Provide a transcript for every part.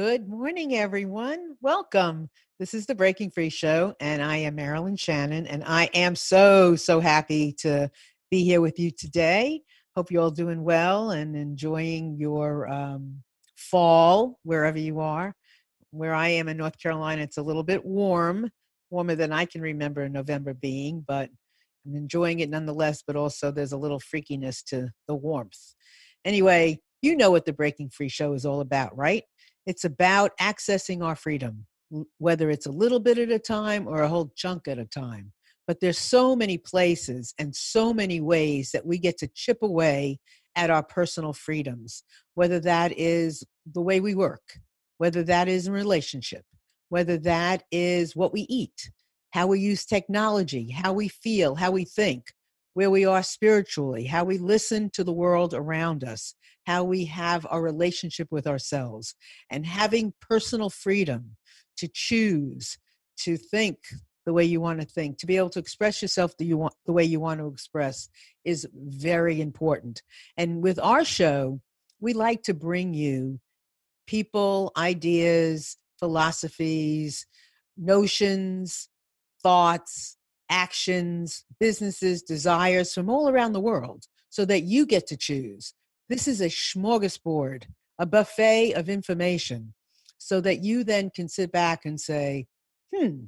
Good morning, everyone. Welcome. This is the Breaking Free Show, and I am Marilyn Shannon, and I am so, so happy to be here with you today. Hope you're all doing well and enjoying your um, fall wherever you are. Where I am in North Carolina, it's a little bit warm, warmer than I can remember November being, but I'm enjoying it nonetheless. But also, there's a little freakiness to the warmth. Anyway, you know what the Breaking Free Show is all about, right? It's about accessing our freedom, whether it's a little bit at a time or a whole chunk at a time. But there's so many places and so many ways that we get to chip away at our personal freedoms, whether that is the way we work, whether that is in relationship, whether that is what we eat, how we use technology, how we feel, how we think, where we are spiritually, how we listen to the world around us, how we have a relationship with ourselves, and having personal freedom to choose to think the way you want to think, to be able to express yourself the, you want, the way you want to express is very important. And with our show, we like to bring you people, ideas, philosophies, notions, thoughts, actions, businesses, desires from all around the world so that you get to choose. This is a smorgasbord, a buffet of information so that you then can sit back and say, hmm,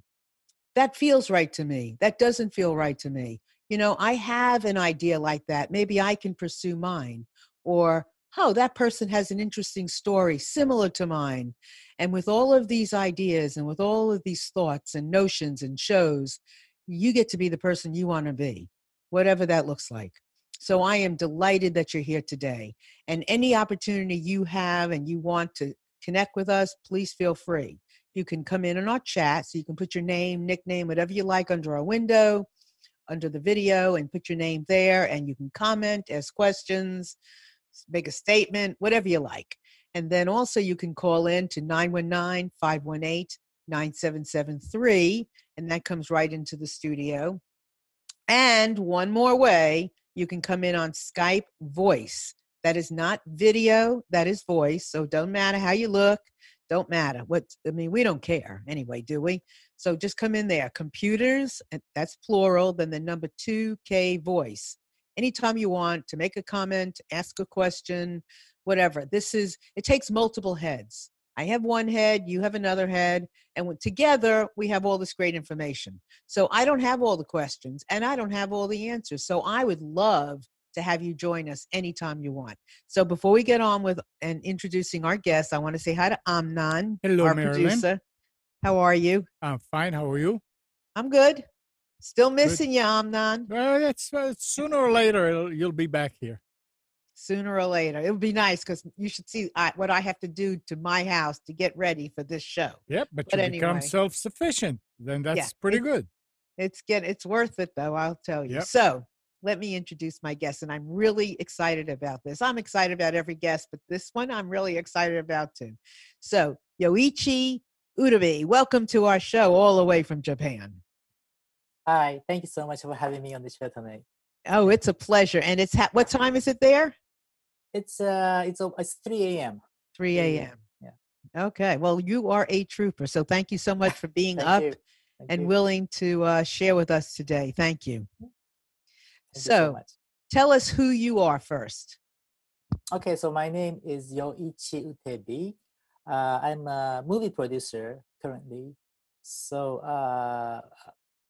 that feels right to me. That doesn't feel right to me. You know, I have an idea like that. Maybe I can pursue mine. Or, oh, that person has an interesting story similar to mine. And with all of these ideas and with all of these thoughts and notions and shows, you get to be the person you want to be, whatever that looks like. So I am delighted that you're here today. And any opportunity you have and you want to connect with us, please feel free. You can come in on our chat, so you can put your name, nickname, whatever you like under our window, under the video, and put your name there. And you can comment, ask questions, make a statement, whatever you like. And then also you can call in to 919 518 9773, and that comes right into the studio. And one more way, you can come in on Skype voice. That is not video, that is voice. So don't matter how you look, don't matter. What I mean, we don't care anyway, do we? So just come in there. Computers, that's plural, then the number 2K voice. Anytime you want to make a comment, ask a question, whatever. This is it takes multiple heads. I have one head, you have another head, and together we have all this great information. So I don't have all the questions and I don't have all the answers. So I would love to have you join us anytime you want. So before we get on with and introducing our guests, I want to say hi to Amnon, Hello, our Marilyn. producer. How are you? I'm fine. How are you? I'm good. Still missing you, Amnon. Well, it's uh, sooner or later it'll, you'll be back here. Sooner or later, it would be nice because you should see I, what I have to do to my house to get ready for this show. Yep, but, But you anyway. become self-sufficient. Then that's pretty it- good. It's get it's worth it though, I'll tell you. Yep. So let me introduce my guest, and I'm really excited about this. I'm excited about every guest, but this one I'm really excited about too. So Yoichi Utebi, welcome to our show all the way from Japan. Hi, thank you so much for having me on the show tonight. Oh, it's a pleasure. And it's ha- what time is it there? It's uh, it's it's 3 a.m. 3 a.m. Yeah. Okay. Well, you are a trooper. So thank you so much for being up and you. willing to uh, share with us today. Thank you. Thank you so- Tell us who you are first. Okay, so my name is Yoichi Utebi. Uh, I'm a movie producer currently. So uh,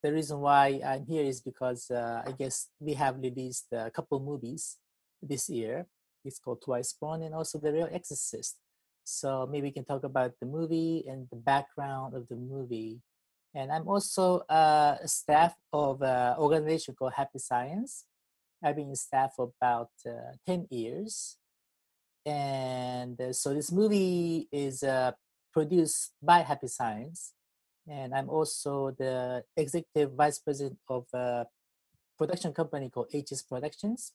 the reason why I'm here is because uh, I guess we have released a couple movies this year. It's called Twice Born and also The Real Exorcist. So maybe we can talk about the movie and the background of the movie. And I'm also uh, a staff of an organization called Happy Science. I've been staff for about uh, 10 years and uh, so this movie is uh, produced by Happy Science, and I'm also the executive vice president of a production company called HS Productions,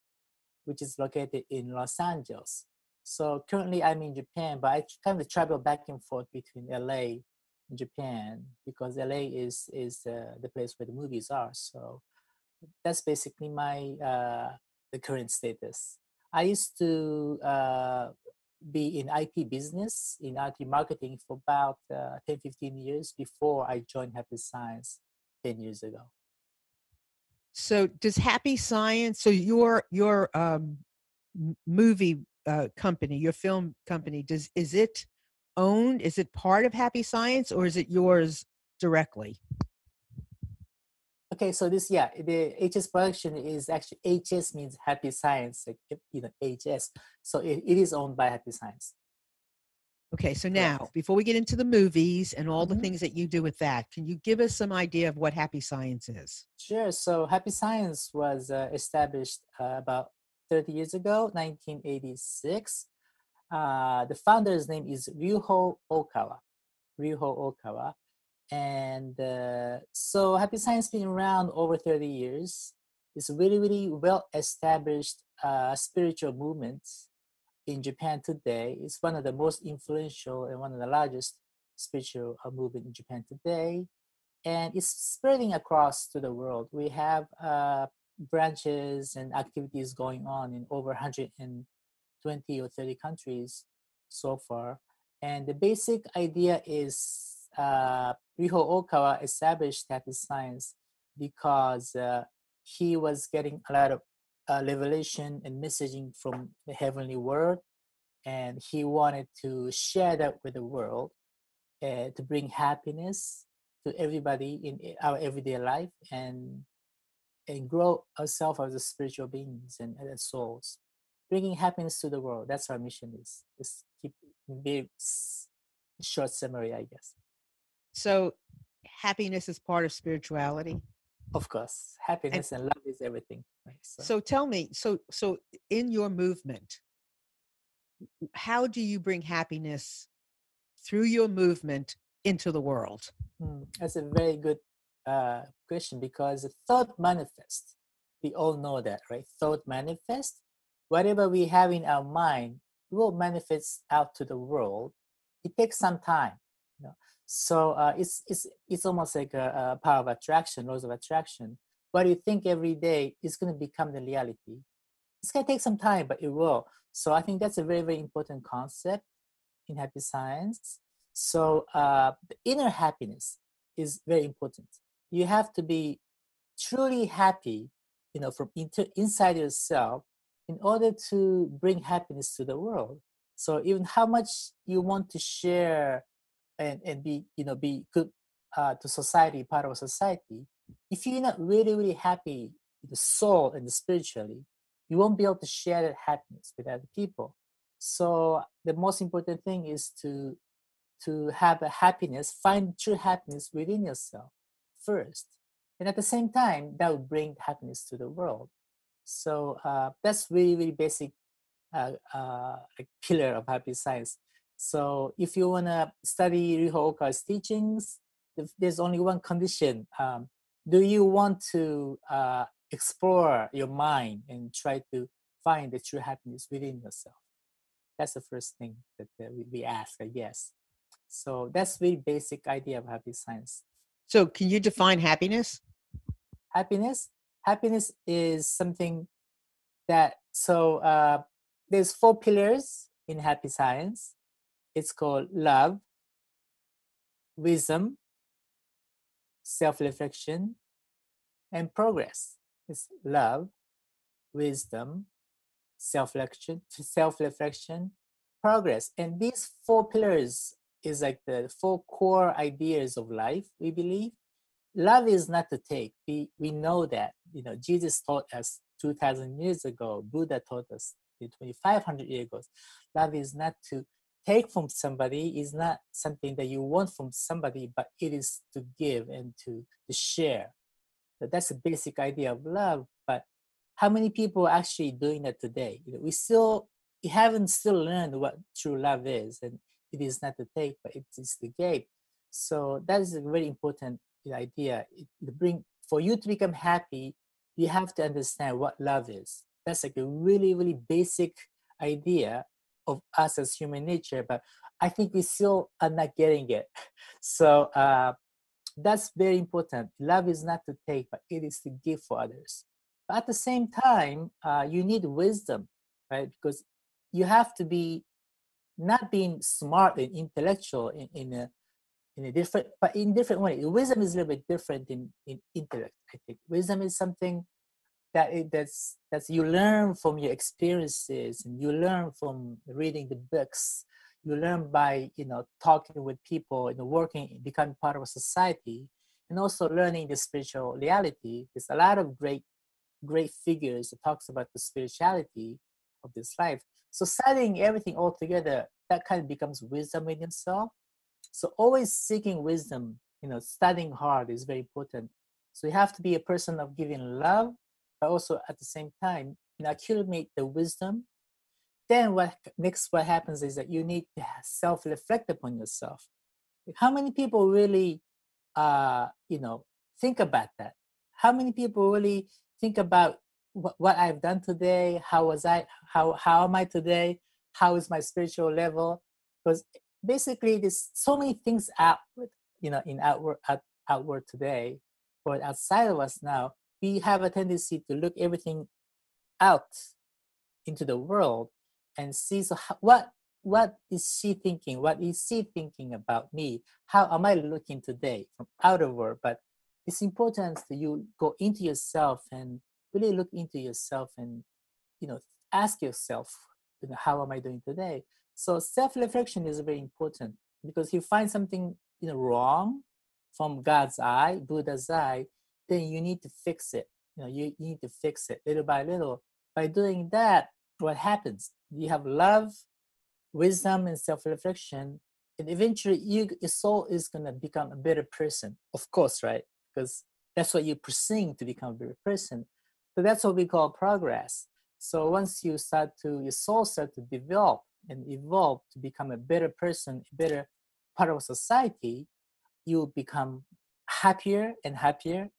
which is located in Los Angeles. So currently I'm in Japan, but I kind of travel back and forth between LA and Japan because LA is is uh, the place where the movies are. So that's basically my uh, the current status. I used to uh, be in IP business, in IT marketing for about uh, 10, 15 years before I joined Happy Science 10 years ago. So does Happy Science, so your, your um, movie uh, company, your film company, does, is it owned? Is it part of Happy Science or is it yours directly? Okay, so this yeah, the HS production is actually HS means Happy Science, like you know HS. So it, it is owned by Happy Science. Okay, so now before we get into the movies and all mm-hmm. the things that you do with that, can you give us some idea of what Happy Science is? Sure. So Happy Science was uh, established uh, about 30 years ago, 1986. Uh, the founder's name is Ryuho Okawa. Ryuho Okawa. And uh, so Happy Science has been around over 30 years. It's a really, really well established uh, spiritual movement in Japan today. It's one of the most influential and one of the largest spiritual uh, movement in Japan today. And it's spreading across to the world. We have uh, branches and activities going on in over 120 or 30 countries so far. And the basic idea is uh, Ryuho Okawa established that Science because uh, he was getting a lot of uh, revelation and messaging from the heavenly world, and he wanted to share that with the world uh, to bring happiness to everybody in our everyday life and and grow ourselves as a spiritual beings and, and souls bringing happiness to the world that's our mission is just keep very short summary i guess so happiness is part of spirituality. Of course, happiness and, and love is everything. So. so tell me, so so in your movement, how do you bring happiness through your movement into the world? Hmm, that's a very good uh, question because thought manifest. We all know that, right? Thought manifest. Whatever we have in our mind will manifest out to the world. It takes some time. You know? So uh, it's it's it's almost like a, a, power of attraction, laws of attraction. What you think every day is going to become the reality. It's going to take some time, but it will. So I think that's a very very important concept in happy science. So uh, the inner happiness is very important. You have to be truly happy, you know, from inter- inside yourself in order to bring happiness to the world. So even how much you want to share and, and be you know be good uh, to society part of society if you're not really really happy with the soul and the spiritually you won't be able to share that happiness with other people. So the most important thing is to to have a happiness find true happiness within yourself first. And at the same time that will bring happiness to the world. So uh, that's really really basic uh, uh, pillar of happy science. So if you want to study Ryuho Okawa's teachings, there's only one condition. Um, do you want to uh, explore your mind and try to find the true happiness within yourself? That's the first thing that we ask, I guess. So that's very basic idea of happy science. So can you define happiness? Happiness? Happiness is something that, so uh, there's four pillars in happy science. It's called love, wisdom, self reflection, and progress. It's love, wisdom, self reflection, self reflection, progress. And these four pillars is like the four core ideas of life, we believe. Love is not to take. We, we know that. You know, Jesus taught us 2,000 years ago. Buddha taught us 2,500 years ago. Love is not to take from somebody is not something that you want from somebody, but it is to give and to, to share. That's the basic idea of love. But how many people are actually doing that today? You know, we still we haven't still learned what true love is, and it is not to take, but it is to give. So that is a very important idea. It, bring for you to become happy, you have to understand what love is. That's like a really, really basic idea of us as human nature, but I think we still are not getting it. So uh, that's very important. Love is not to take, but it is to give for others. But at the same time, uh, you need wisdom, right? Because you have to be not being smart and intellectual in, in a in a different but in different way. Wisdom is a little bit different in, in intellect, I think. Wisdom is something that it, that's that's you learn from your experiences and you learn from reading the books. You learn by you know talking with people and working becoming part of a society and also learning the spiritual reality. There's a lot of great great figures that talks about the spirituality of this life. So studying everything all together that kind of becomes wisdom in itself. So always seeking wisdom you know studying hard is very important. So you have to be a person of giving love but also at the same time accumulate the wisdom. Then what next what happens is that you need to self-reflect upon yourself. How many people really uh you know think about that? How many people really think about what, what i've done today? How was i how how am i today? How is my spiritual level? Because basically there's so many things out you know in outward out, outward today or outside of us now we have a tendency to look everything out into the world and see so how, what what is she thinking? What is she thinking about me? How am i looking today from outer world? But it's important that you go into yourself and really look into yourself and you know ask yourself you know, how am i doing today? So self-reflection is very important because you find something you know wrong from god's eye buddha's eye then you need to fix it. You know, you, you need to fix it little by little. By doing that, what happens? You have love, wisdom, and self-reflection, and eventually you, your soul is gonna become a better person. Of course, right? Because that's what you're pursuing to become a better person. So that's what we call progress. So once you start to, your soul start to develop and evolve to become a better person, a better part of society, you become happier and happier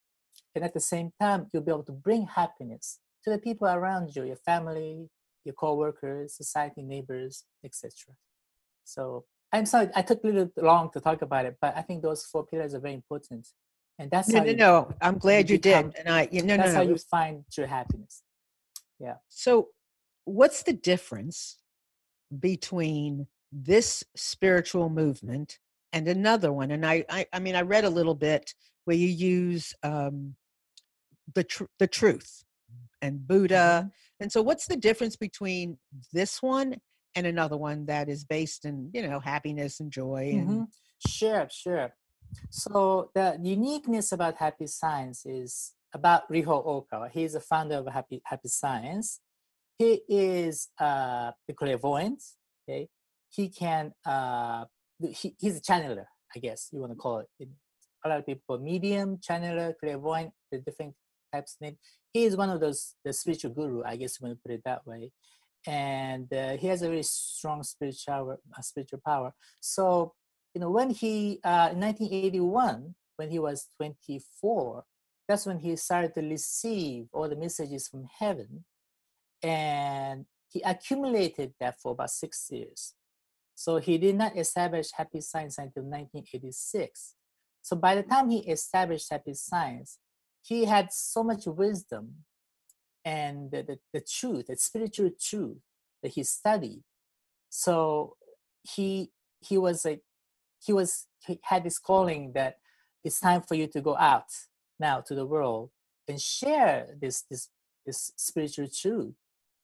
and at the same time you'll be able to bring happiness to the people around you your family your co-workers society neighbors etc so i'm sorry i took a little long to talk about it but i think those four pillars are very important and that's no, how no, you, no. I'm glad you, you did, and I, you know, that's no, how no. you find true happiness. Yeah. So, what's the difference between this spiritual movement and another one? And I, I, I mean, I read a little bit where you use um, the tr- the truth and Buddha. Mm-hmm. And so, what's the difference between this one and another one that is based in you know happiness and joy? And mm-hmm. sure, sure. So the uniqueness about Happy Science is about Ryuho Okawa. He's the founder of Happy Happy Science. He is uh, the clairvoyant. Okay, he can. Uh, he, he's a channeler, I guess you want to call it. A lot of people medium, channeler, clairvoyant, the different types name. He is one of those the spiritual guru, I guess when you put it that way, and uh, he has a very strong spiritual uh, spiritual power. So you know when he uh, in 1981 when he was 24 that's when he started to receive all the messages from heaven and he accumulated that for about six years so he did not establish happy science until 1986 so by the time he established happy science he had so much wisdom and the, the, the truth, the spiritual truth that he studied. So he he was like he was he had this calling that it's time for you to go out now to the world and share this this this spiritual truth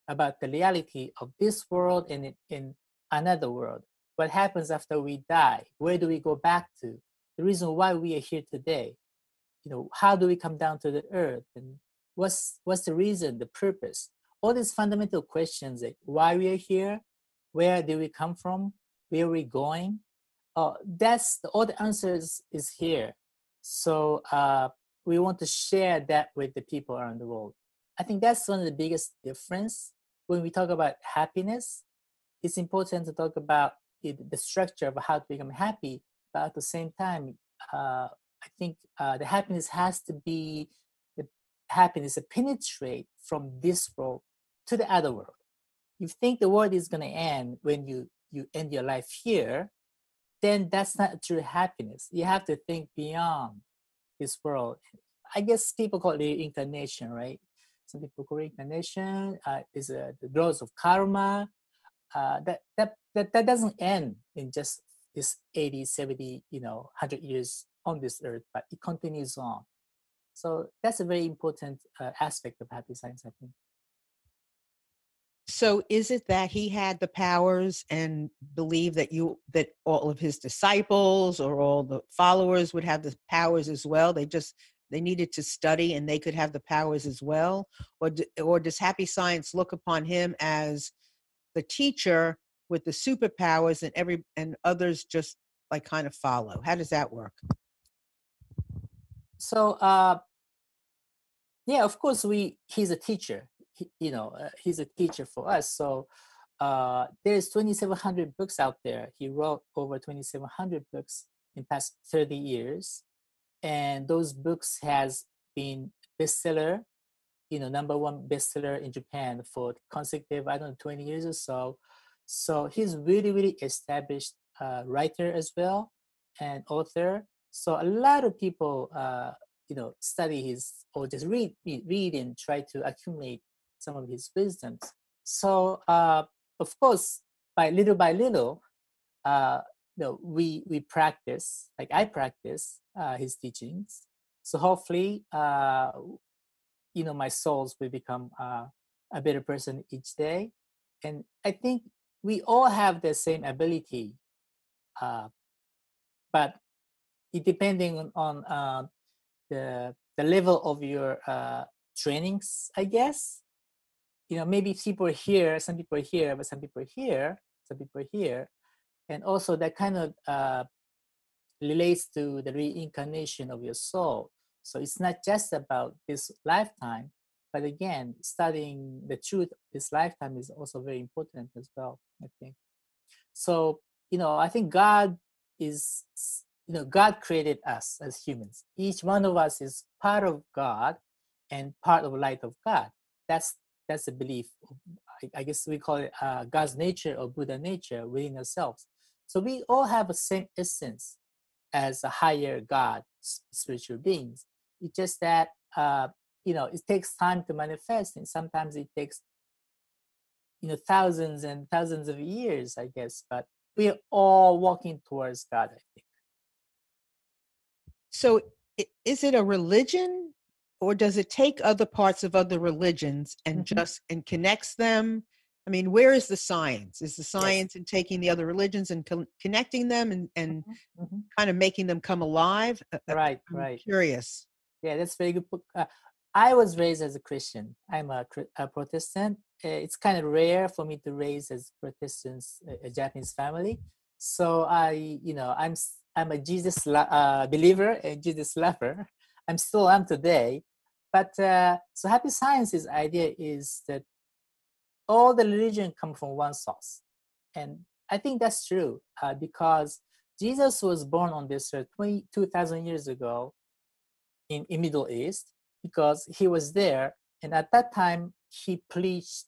about the reality of this world and in, in another world. What happens after we die? Where do we go back to? The reason why we are here today. You know how do we come down to the earth and what's what's the reason the purpose? All these fundamental questions like why we are here where do we come from where are we going uh, that's the, all the answers is here. So uh, we want to share that with the people around the world. I think that's one of the biggest difference when we talk about happiness. It's important to talk about the structure of how to become happy but at the same time uh, I think uh, the happiness has to be the happiness to penetrate from this world to the other world. You think the world is going to end when you you end your life here, then that's not true happiness. You have to think beyond this world. I guess people call it reincarnation, right? Some people call reincarnation uh, is uh, the growth of karma. Uh, that that that that doesn't end in just this 80 70 you know 100 years on this earth but it continues on. So that's a very important uh, aspect of happy science i think. So is it that he had the powers and believed that you that all of his disciples or all the followers would have the powers as well? They just they needed to study and they could have the powers as well? Or or does happy science look upon him as the teacher with the superpowers and every and others just like kind of follow. How does that work? So uh yeah of course we he's a teacher. He, you know uh, he's a teacher for us. So uh there's 2700 books out there. He wrote over 2700 books in past 30 years. And those books has been bestseller you know number one bestseller in japan for consecutive i don't know 20 years or so so he's really really established uh, writer as well and author. So a lot of people uh, you know study his or just read read and try to accumulate some of his wisdoms. So uh, of course by little by little uh, you know, we we practice like i practice uh, his teachings. So hopefully uh, you know my souls will become uh, a better person each day. And i think we all have the same ability uh, but it depending on, uh, the the level of your uh, trainings i guess. You know maybe people here some people here but some people here some people here. And also that kind of uh, relates to the reincarnation of your soul. So it's not just about this lifetime but again studying the truth this lifetime is also very important as well i think. So you know i think god is you know god created us as humans. Each one of us is part of god and part of light of god. That's that's the belief I, guess we call it uh, god's nature or buddha nature within ourselves. So we all have the same essence as a higher god spiritual beings. It's just that uh, you know it takes time to manifest and sometimes it takes you know thousands and thousands of years i guess but we're all walking towards god i think so is it a religion or does it take other parts of other religions and mm-hmm. just and connects them i mean where is the science is the science yes. in taking the other religions and co- connecting them and and mm-hmm. mm-hmm. kind of making them come alive right I'm right curious yeah that's very good uh, i was raised as a christian. I'm a, a protestant. It's kind of rare for me to raise as protestants a, japanese family. So i you know i'm I'm a Jesus uh, believer, a Jesus lover. I'm still am today. But uh, so happy science's idea is that all the religion come from one source, and I think that's true uh, because Jesus was born on this earth 22,000 years ago in, in Middle East because he was there, and at that time he preached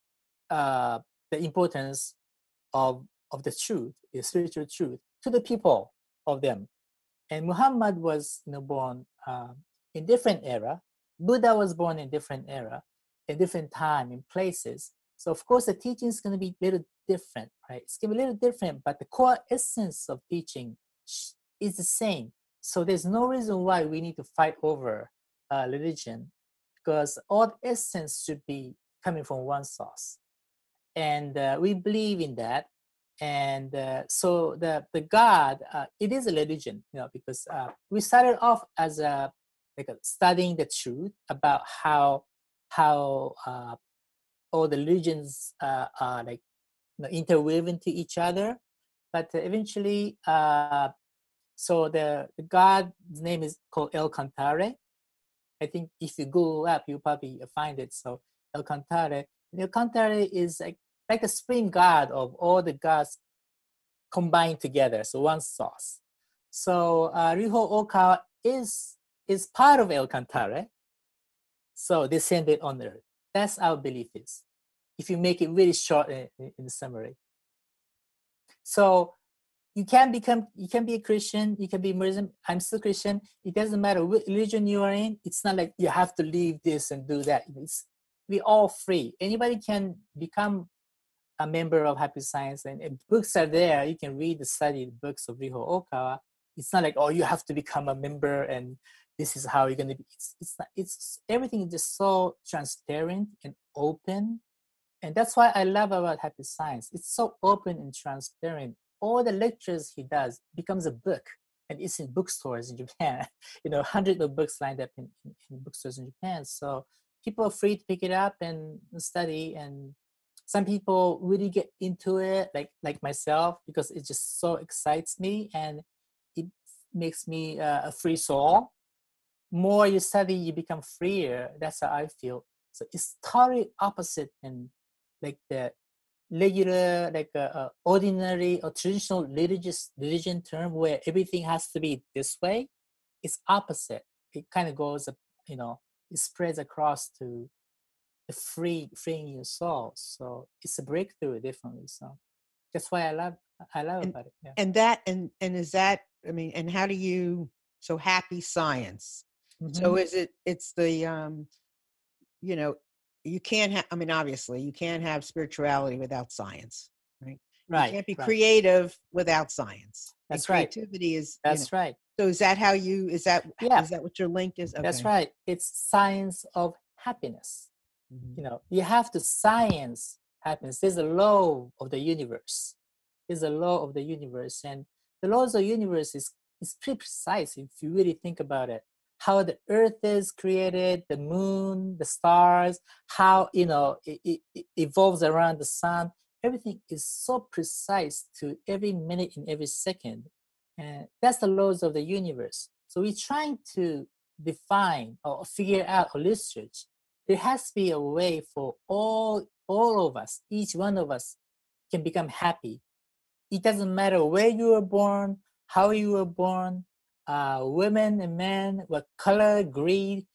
uh, the importance of of the truth, the spiritual truth, to the people of them. And Muhammad was you know, born uh, in different era. Buddha was born in different era, in different time, in places. So of course the teaching is going to be a little different, right? It's going to be a little different, but the core essence of teaching is the same. So there's no reason why we need to fight over uh, religion, because all essence should be coming from one source, and uh, we believe in that. And uh, so the the god uh, it is a religion you know because uh, we started off as a like a studying the truth about how how uh, all the religions uh, are like you know, interwoven to each other. But eventually so the, the god's name is called el cantare i think if you google up you probably find it so el cantare el cantare is like like a supreme god of all the gods combined together, so one source. So uh, Ryuho Ohkawa is is part of El Cantare, so descended on earth. That's our belief is. If you make it really short in, in summary. So you can become you can be a christian you can be muslim i'm still christian it doesn't matter what religion you are in it's not like you have to leave this and do that it's we all free anybody can become a member of Happy Science, and, and books are there. You can read the study books of Ryuho Okawa. It's not like oh, you have to become a member and this is how you're going to be. It's it's not, it's everything is just so transparent and open, and that's why I love about Happy Science. It's so open and transparent. All the lectures he does becomes a book and it's in bookstores in Japan. you know, hundreds of books lined up in, in, in, bookstores in Japan. So people are free to pick it up and study. And some people really get into it, like like myself, because it just so excites me and it makes me uh, a free soul. More you study, you become freer. That's how I feel. So it's totally opposite and like the regular like a, a ordinary or traditional religious religion term where everything has to be this way it's opposite it kind of goes you know it spreads across to the free freeing your soul so it's a breakthrough definitely so that's why i love i love and, about it yeah. and that and and is that i mean and how do you so happy science mm-hmm. so is it it's the um you know you can't have i mean obviously you can't have spirituality without science right? Right you can't be right. creative without science that's and right. creativity is that's you know, right. so is that how you is that yeah. is that what your link is? Okay. that's right it's science of happiness mm-hmm. you know? You have to science happiness there's a law of the universe there's a law of the universe and the laws of the universe is is pretty precise if you really think about it how the earth is created the moon the stars how you know it, it, evolves around the sun. Everything is so precise to every minute and every second. And that's the laws of the universe. So we're trying to define or figure out or research there has to be a way for all all of us each one of us can become happy. It doesn't matter where you were born how you were born uh, women and men, what color, greed,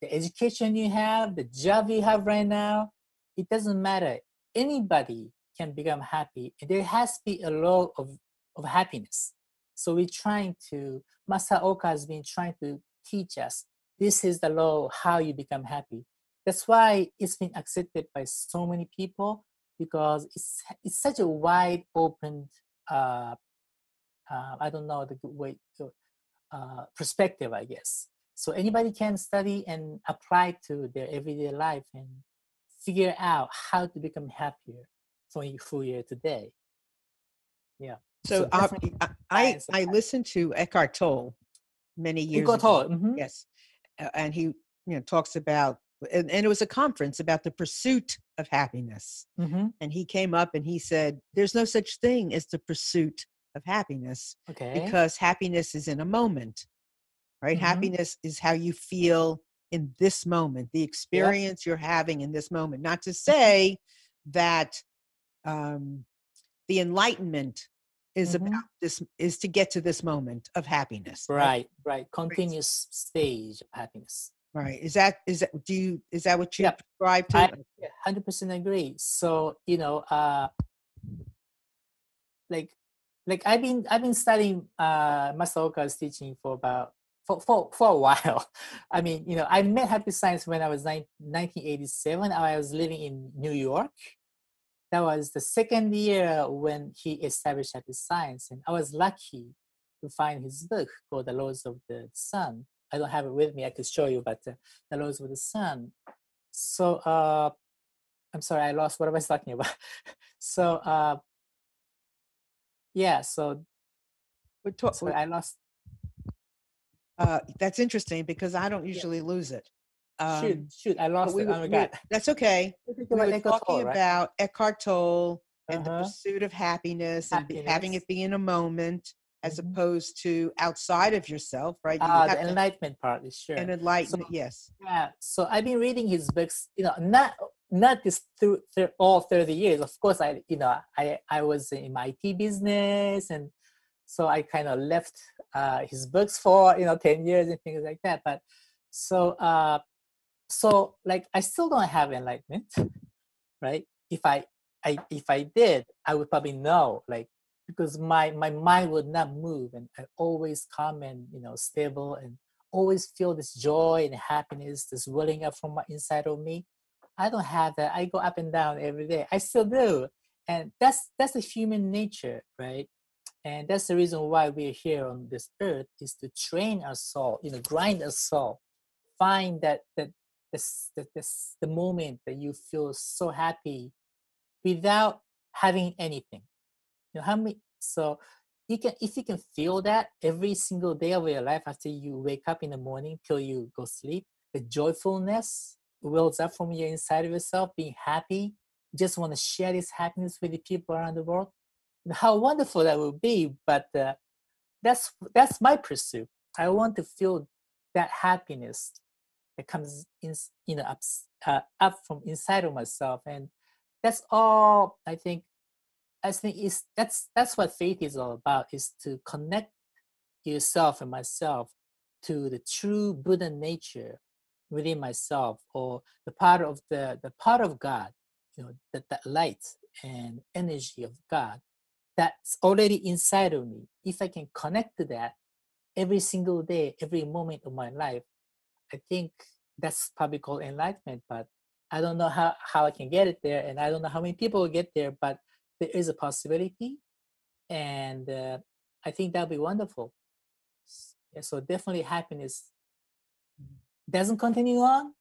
the education you have, the job you have right now, it doesn't matter. Anybody can become happy. There has to be a law of, of happiness. So we're trying to, Master Oka has been trying to teach us this is the law how you become happy. That's why it's been accepted by so many people because it's it's such a wide open uh, uh, I don't know the good way to, uh, perspective, I guess. So anybody can study and apply to their everyday life and figure out how to become happier for you for you today. Yeah. So, so uh, I I, I listened to Eckhart Tolle many years Eckhart Tolle, ago. Mm-hmm. Yes, and he you know talks about and, and, it was a conference about the pursuit of happiness. Mm-hmm. And he came up and he said, "There's no such thing as the pursuit of happiness okay. because happiness is in a moment right mm-hmm. happiness is how you feel in this moment the experience yep. you're having in this moment not to mm-hmm. say that um, the enlightenment is mm-hmm. about this is to get to this moment of happiness right right, right. continuous right. stage of happiness right is that is that do you is that what you yep. subscribe to I 100% agree so you know uh like like I've been I've been studying uh Master Okawa's teaching for about for, for, for a while. I mean, you know, I met Happy Science when I was 19, 1987. I was living in New York. That was the second year when he established Happy Science, and I was lucky to find his book called The Laws of the Sun. I don't have it with me. I could show you, but uh, The Laws of the Sun. So, uh, I'm sorry, I lost what I was talking about. so, uh, yeah so we talk, so i lost uh that's interesting because i don't usually yeah. lose it um, shoot shoot i lost we, it oh my god that's okay we were talking Tolle, right? about eckhart tolle and uh-huh. the pursuit of happiness, happiness, and having it be in a moment as mm-hmm. opposed to outside of yourself, right? You uh, the enlightenment part is sure. And enlightenment, so, yes. Yeah. So I've been reading his books, you know, not not this through, through all 30 years of course i you know i i was in my it business and so i kind of left uh, his books for you know 10 years and things like that but so uh so like i still don't have enlightenment right if i i if i did i would probably know like because my my mind would not move and i always calm and you know stable and always feel this joy and happiness this welling up from my inside of me I don't have that. I go up and down every day. I still do. and that's that's the human nature right and that's the reason why we're here on this earth is to train our soul you know grind our soul find that that this, this the moment that you feel so happy without having anything know how many so you can if you can feel that every single day of your life after you wake up in the morning till you go sleep the joyfulness wells up from your inside of yourself being happy just want to share this happiness with the people around the world. How wonderful that would be but uh, that's that's my pursuit. I want to feel that happiness that comes in you know up, uh, up from inside of myself and that's all i think i think is that's that's what faith is all about is to connect yourself and myself to the true buddha nature within myself or the part of the the part of god you know that, that light and energy of god that's already inside of me. If i can connect to that every single day every moment of my life i think that's probably called enlightenment but i don't know how, how i can get it there and i don't know how many people will get there but there is a possibility and uh, i think that'll be wonderful so definitely happiness doesn't continue on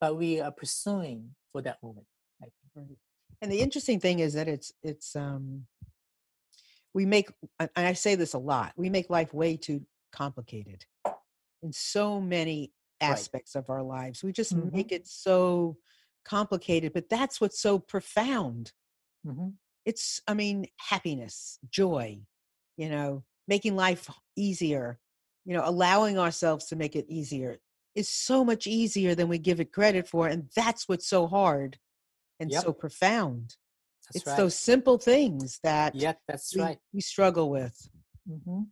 but we are pursuing for that moment and the interesting thing is that it's it's um we make and i say this a lot we make life way too complicated in so many aspects right. of our lives we just mm-hmm. make it so complicated but that's what's so profound mm-hmm. It's i mean happiness joy you know making life easier you know allowing ourselves to make it easier is so much easier than we give it credit for and that's what's so hard and yep. so profound that's it's right. those simple things that yeah that's we, right we struggle with mm-hmm.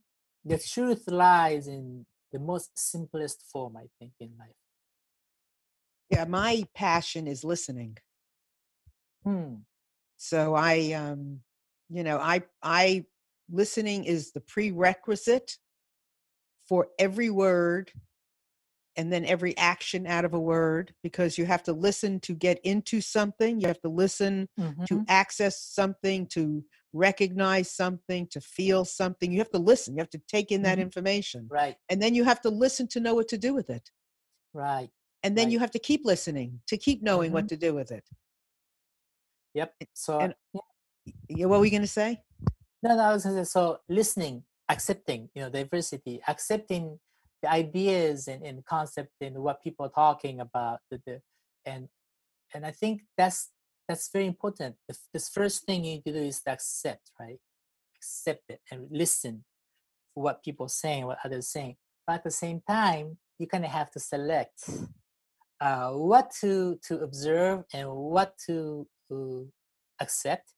the truth lies in the most simplest form i think in life yeah my passion is listening hmm. So i um you know i i listening is the prerequisite for every word and then every action out of a word because you have to listen to get into something you have to listen mm-hmm. to access something to recognize something to feel something you have to listen you have to take in that mm-hmm. information right and then you have to listen to know what to do with it right and then right. you have to keep listening to keep knowing mm-hmm. what to do with it yep so and, yeah. what were you going to say? No no i was going to say so listening accepting you know diversity accepting the ideas and, and concept and what people are talking about the, the and and i think that's that's very important. The, this first thing you need to do is to accept right? Accept it and listen for what people are saying what others are saying. But at the same time you kind of have to select uh, what to to observe and what to uh, accept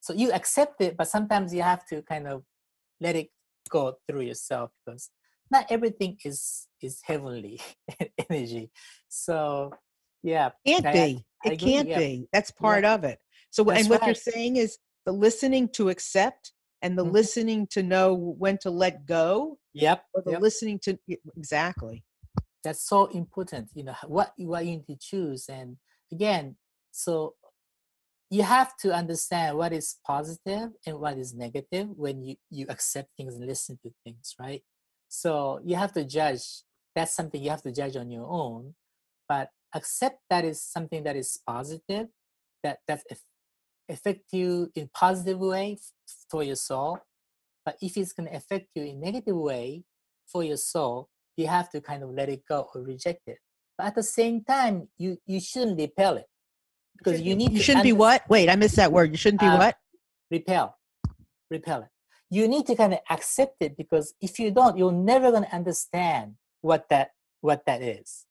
so you accept it but sometimes you have to kind of let it go through yourself because not everything is is heavenly energy so yeah can't I, be I, I it can't yeah. be that's part yeah. of it so that's and what right. you're saying is the listening to accept and the mm-hmm. listening to know when to let go yep or the yep. listening to exactly that's so important you know what what you need to choose and again so you have to understand what is positive and what is negative when you you accept things and listen to things right so you have to judge. That's something you have to judge on your own. But accept that is something that is positive, that that affect you in positive way for your soul. But if it's going to affect you in negative way for your soul, you have to kind of let it go or reject it. But at the same time, you you shouldn't repel it because you need. You shouldn't be what? Wait, I missed that word. You shouldn't be uh, what? Repel, repel it you need to kind of accept it because if you don't you're never going to understand what that what that is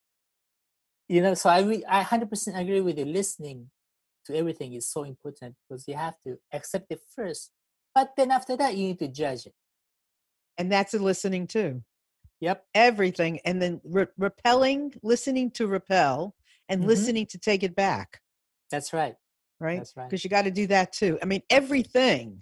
you know so i re- i 100% agree with you listening to everything is so important because you have to accept it first but then after that you need to judge it and that's a listening too yep everything and then re- repelling listening to repel and mm-hmm. listening to take it back that's right right that's right because you got to do that too i mean everything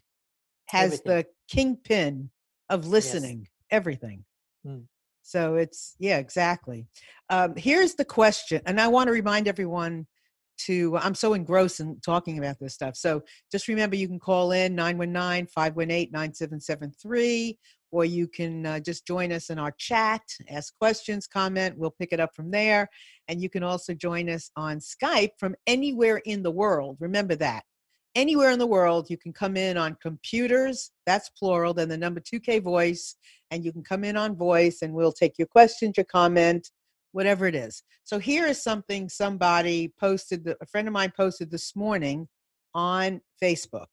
has everything. the kingpin of listening, yes. everything. Mm. So it's, yeah, exactly. Um, here's the question. And I want to remind everyone to i'm so engrossed in talking about this stuff so just remember you can call in 919-518-9773 or you can uh, just join us in our chat ask questions comment we'll pick it up from there. And you can also join us on skype from anywhere in the world remember that. Anywhere in the world you can come in on computers that's plural then the number 2k voice and you can come in on voice and we'll take your questions your comment whatever it is. So here is something somebody posted, a friend of mine posted this morning on Facebook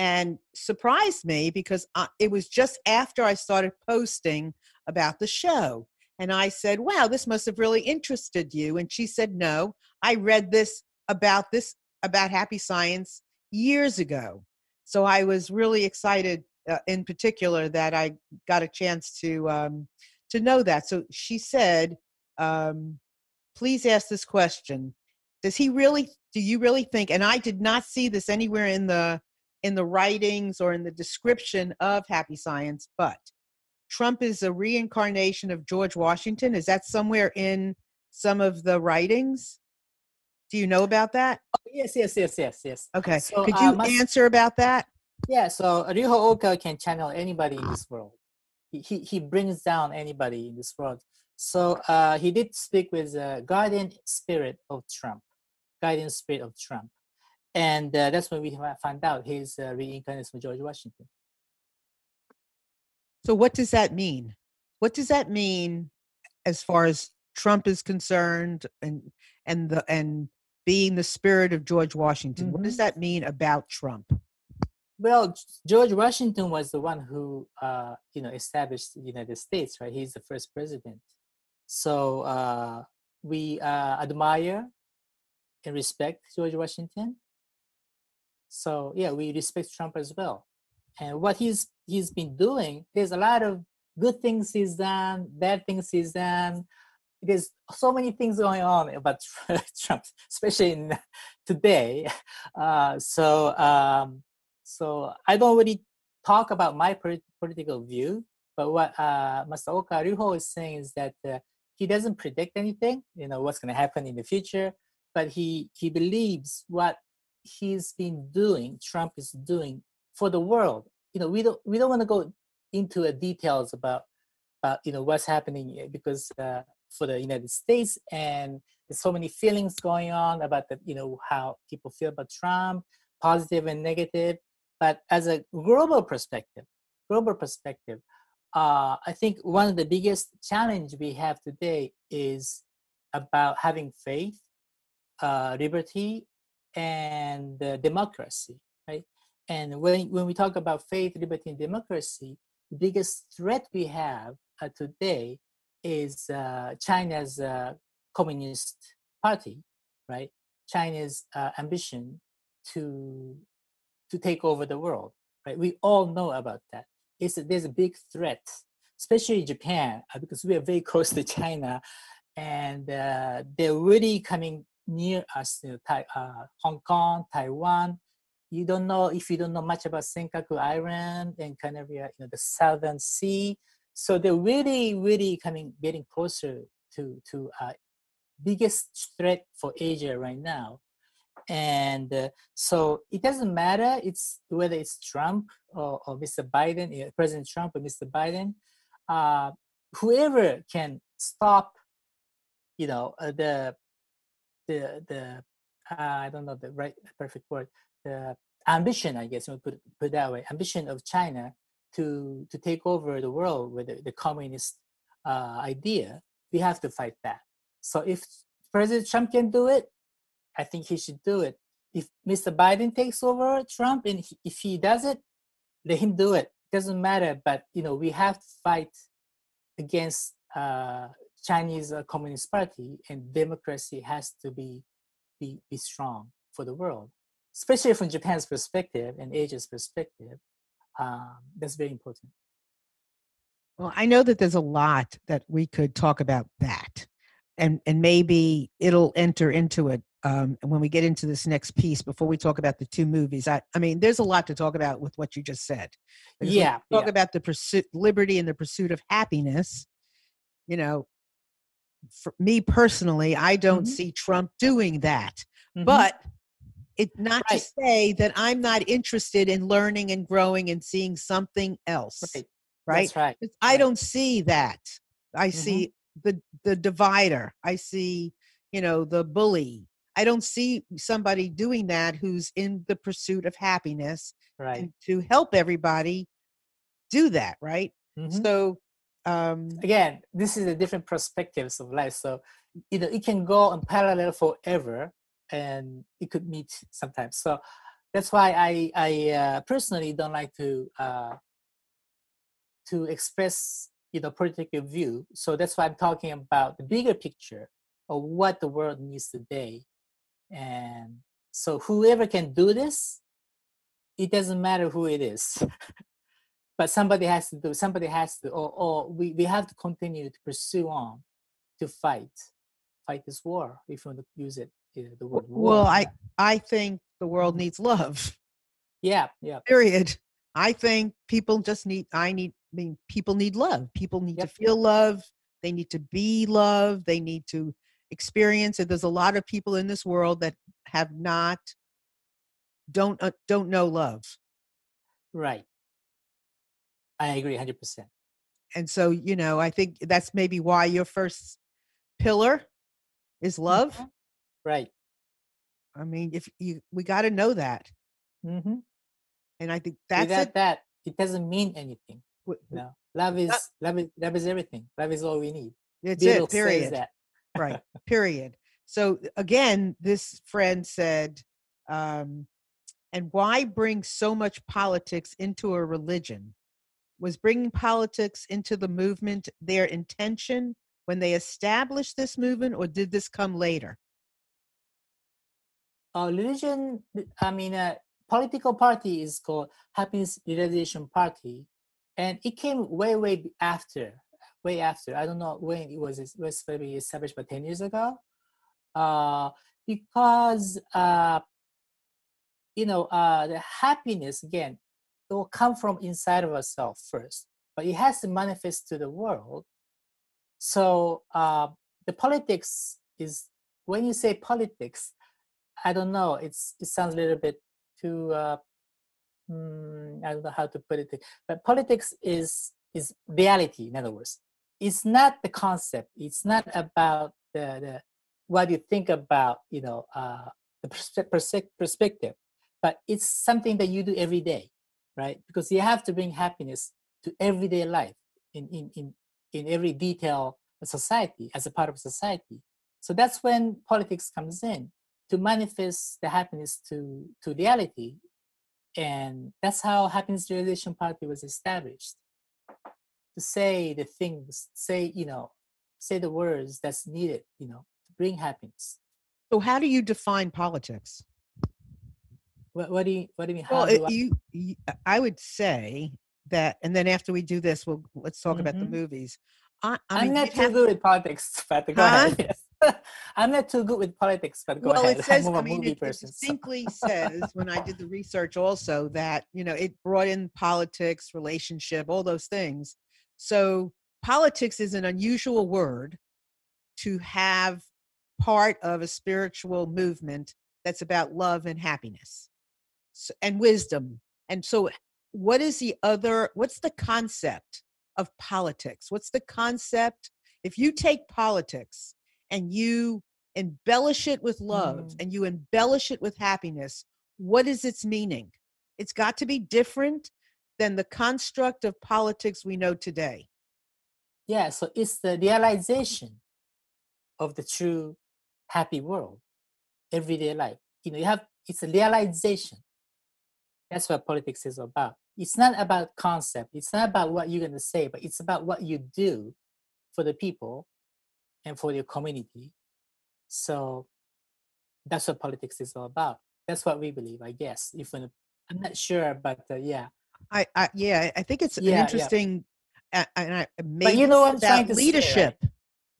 and surprised me because I, it was just after I started posting about the show. And I said, wow, this must have really interested you. And she said, no, I read this about this, about happy science years ago. So I was really excited uh, in particular that I got a chance to, um, to know that. So she said, um, please ask this question does he really do you really think and i did not see this anywhere in the in the writings or in the description of happy science but trump is a reincarnation of george washington. Is that somewhere in some of the writings? Do you know about that? Oh, yes yes yes yes yes. Okay. So, could you uh, answer about that? Yeah so ryuho okawa can channel anybody in this world. He, he, he brings down anybody in this world. So uh, he did speak with the guardian spirit of Trump, guardian spirit of Trump. And uh, that's when we found out he's uh, reincarnated from George Washington. So what does that mean? What does that mean as far as Trump is concerned and and the and being the spirit of George Washington? Mm-hmm. What does mm-hmm. that mean about Trump? Well, George Washington was the one who, uh, you know, established the United States, right? He's the first president. So uh, we uh, admire and respect George Washington. So yeah, we respect Trump as well. And what he's he's been doing, there's a lot of good things he's done, bad things he's done. There's so many things going on about Trump, especially in today. Uh, so um, so I don't really talk about my political view, but what uh, Master Okawa Ryuho is saying is that uh, he doesn't predict anything, you know, what's going to happen in the future, but he he believes what he's been doing, Trump is doing for the world. You know, we don't we don't want to go into the details about about you know what's happening because uh, for the United States and there's so many feelings going on about the you know how people feel about Trump, positive and negative. But as a global perspective, global perspective, uh, I think one of the biggest challenge we have today is about having faith, uh, liberty, and uh, democracy, right? And when when we talk about faith, liberty, and democracy, the biggest threat we have uh, today is uh, China's uh, Communist Party, right? China's ambition to to take over the world, right? We all know about that is there's a big threat, especially Japan, uh, because we are very close to China, and uh, they're really coming near us, you know, uh, Hong Kong, Taiwan. You don't know if you don't know much about Senkaku Island and of you know the Southern Sea. So they're really, really coming, getting closer to to uh, biggest threat for Asia right now and uh, so it doesn't matter it's whether it's trump or, or mr biden president trump or mr biden uh, whoever can stop you know uh, the the the uh, i don't know the right perfect word the ambition i guess we put, put that way ambition of china to to take over the world with the, the communist uh, idea we have to fight that so if president trump can do it I think he should do it. If Mr. Biden takes over Trump and if he does it, let him do it. it doesn't matter. But you know, we have to fight against uh, Chinese uh, Communist Party, and democracy has to be be be strong for the world, especially from Japan's perspective and Asia's perspective. Um, that's very important. Well, I know that there's a lot that we could talk about that, and and maybe it'll enter into it um, when we get into this next piece before we talk about the two movies i, I mean there's a lot to talk about with what you just said yeah talk yeah. about the pursuit liberty and the pursuit of happiness you know for me personally i don't mm-hmm. see trump doing that mm-hmm. but it not right. to say that I'm not interested in learning and growing and seeing something else. Right. Right. That's right. I don't see that. I mm-hmm. see the the divider. I see, you know, the bully. I don't see somebody doing that who's in the pursuit of happiness right. to help everybody do that, right? Mm-hmm. So um again, this is a different perspectives of life. So you know, it can go on parallel forever and it could meet sometimes. So that's why I I uh, personally don't like to uh, to express you know political view. So that's why I'm talking about the bigger picture of what the world needs today. And so whoever can do this, it doesn't matter who it is. but somebody has to do somebody has to or, or we, we have to continue to pursue on to fight fight this war if you want to use it the word war. Well, I I think the world needs love. Yeah, yeah. Period. I think people just need. I need. I mean, people need love. People need yep. to feel love. They need to be loved. They need to experience it. There's a lot of people in this world that have not don't uh, don't know love. Right. I agree 100%. And so, you know, I think that's maybe why your first pillar is love. Mm-hmm. Right. I mean, if you, we got to know that. Mm-hmm. And I think that's Without it. that, it doesn't mean anything. no, love is love is love is everything. Love is all we need. It's Beatles it. Period. right. Period. So again, this friend said, um, and why bring so much politics into a religion? Was bringing politics into the movement their intention when they established this movement, or did this come later? uh, religion, I mean, uh, political party is called Happiness Realization Party, and it came way, way after, way after. I don't know when it was. It was maybe established, but ten years ago, uh, because uh, you know, uh, the happiness again, it will come from inside of ourselves first, but it has to manifest to the world. So uh, the politics is when you say politics, I don't know. It's it sounds a little bit too. Uh, mm, I don't know how to put it. But politics is is reality. In other words, it's not the concept. It's not about the, the what you think about. You know, uh, the pers- perspective, but it's something that you do every day, right? Because you have to bring happiness to everyday life in in in in every detail of society as a part of society. So that's when politics comes in to manifest the happiness to to reality and that's how happiness realization party was established to say the things say you know say the words that's needed you know to bring happiness so how do you define politics what, what do you what do you mean well, do I... You, you, I would say that and then after we do this we'll let's talk mm-hmm. about the mm-hmm. movies I, I am not too have... good with politics but go huh? ahead yes. I'm not too good with politics, but go well, ahead. It says, I'm I mean, movie it, person. It distinctly so. says when I did the research also that you know it brought in politics, relationship, all those things. So politics is an unusual word to have part of a spiritual movement that's about love and happiness and wisdom. And so, what is the other? What's the concept of politics? What's the concept? If you take politics and you embellish it with love mm. and you embellish it with happiness, what is its meaning? It's got to be different than the construct of politics we know today. Yeah, so it's the realization of the true happy world, everyday life. You know, you have it's a realization. That's what politics is about. It's not about concept. It's not about what you're going to say, but it's about what you do for the people and for your community. So that's what politics is all about. That's what we believe, I guess. If I'm not sure, but uh, yeah. I, I yeah, I think it's yeah, an interesting. Yeah. Uh, and I, maybe but you know what I'm trying to leadership. Say,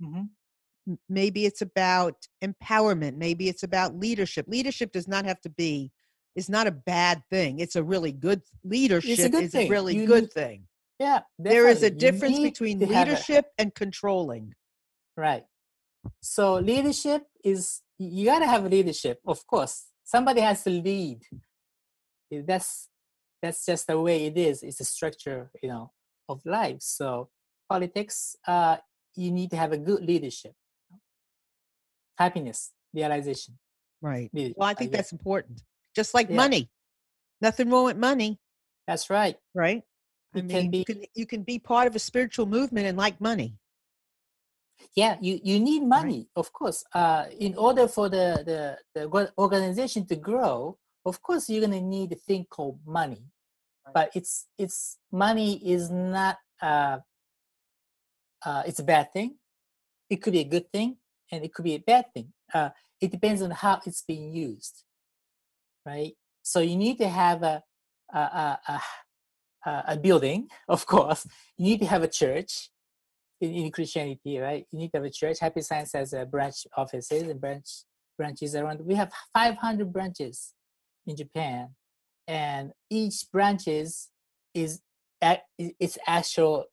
right? mm-hmm. Maybe it's about empowerment. Maybe it's about leadership. Leadership does not have to be. Is not a bad thing. It's a really good leadership. It's a good is thing. a really you good need, thing. Yeah, there is a difference between leadership and controlling. Right. So leadership is you got to have leadership, of course. Somebody has to lead. That's that's just the way it is. It's a structure, you know, of life. So politics, uh, you need to have a good leadership. Happiness, realization. Right. Well, I think I that's important. Just like yeah. money. Nothing wrong with money. That's right. Right. I mean, be, you can you can be part of a spiritual movement and like money. Yeah, you, you need money, right. of course. Uh, in order for the, the, the organization to grow, of course you're gonna need a thing called money. Right. But it's it's money is not uh, uh, it's a bad thing. It could be a good thing, and it could be a bad thing. Uh, it depends on how it's being used, right? So you need to have a a, a, a, a building, of course. You need to have a church in, in, Christianity, right? You need to have a church. Happy Science has a branch offices and branch branches around. We have 500 branches in Japan, and each branches is at its actual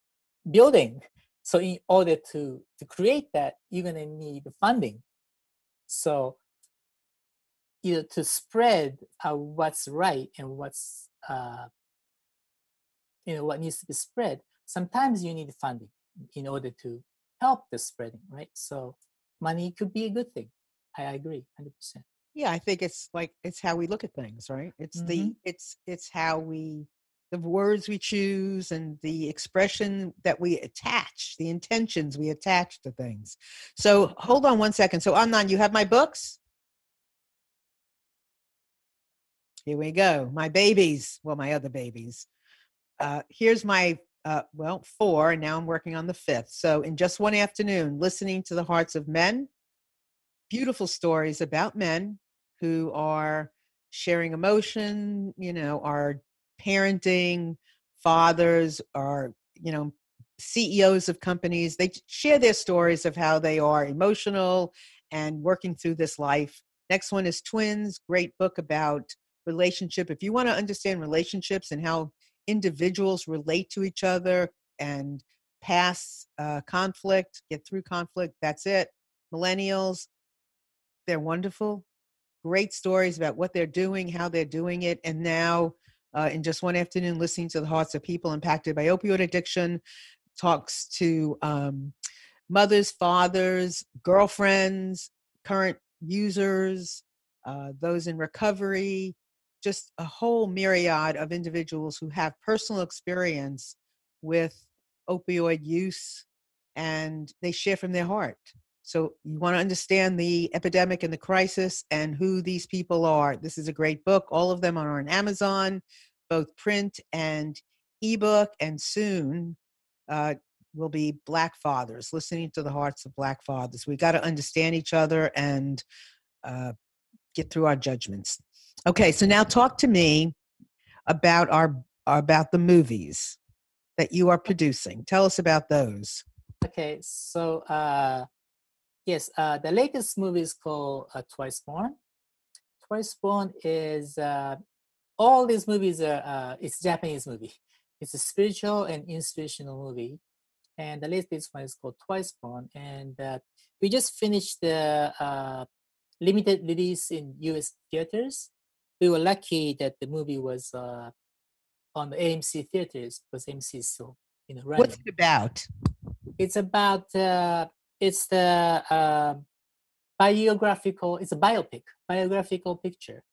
building. So in order to to create that, you're gonna need funding. So either to spread uh, what's right and what's uh, you know what needs to be spread, sometimes you need funding in order to help the spreading, right? So money could be a good thing. I agree, hundred percent. Yeah, I think it's like it's how we look at things, right? It's mm-hmm. the it's it's how we the words we choose and the expression that we attach, the intentions we attach to things. So hold on one second. So Annan, you have my books? Here we go. My babies. Well, my other babies. Uh, here's my uh, well, four, and now I'm working on the fifth. So, in just one afternoon, listening to the hearts of men, beautiful stories about men who are sharing emotion, you know, are parenting, fathers, are, you know, CEOs of companies. They share their stories of how they are emotional and working through this life. Next one is Twins, great book about relationship. If you want to understand relationships and how individuals relate to each other and pass uh, conflict, get through conflict. That's it. Millennials, they're wonderful. Great stories about what they're doing, how they're doing it. And now, uh, in just one afternoon, listening to the hearts of people impacted by opioid addiction, talks to um, mothers, fathers, girlfriends, current users, uh, those in recovery, just a whole myriad of individuals who have personal experience with opioid use and they share from their heart. So you want to understand the epidemic and the crisis and who these people are. This is a great book. All of them are on Amazon, both print and ebook, and soon uh, will be Black Fathers, listening to the hearts of Black fathers. We got to understand each other and uh, get through our judgments. Okay, so now talk to me about our about the movies that you are producing. Tell us about those. Okay, so uh, yes, uh, the latest movie is called uh, Twice Born. Twice Born is uh, all these movies are uh, it's Japanese movie. It's a spiritual and inspirational movie, and the latest one is called Twice Born. And uh, we just finished the uh, limited release in U.S. theaters we were lucky that the movie was uh, on the AMC theaters because AMC is still you know running. What's it about? It's about uh, it's the uh, biographical. It's a biopic, biographical picture,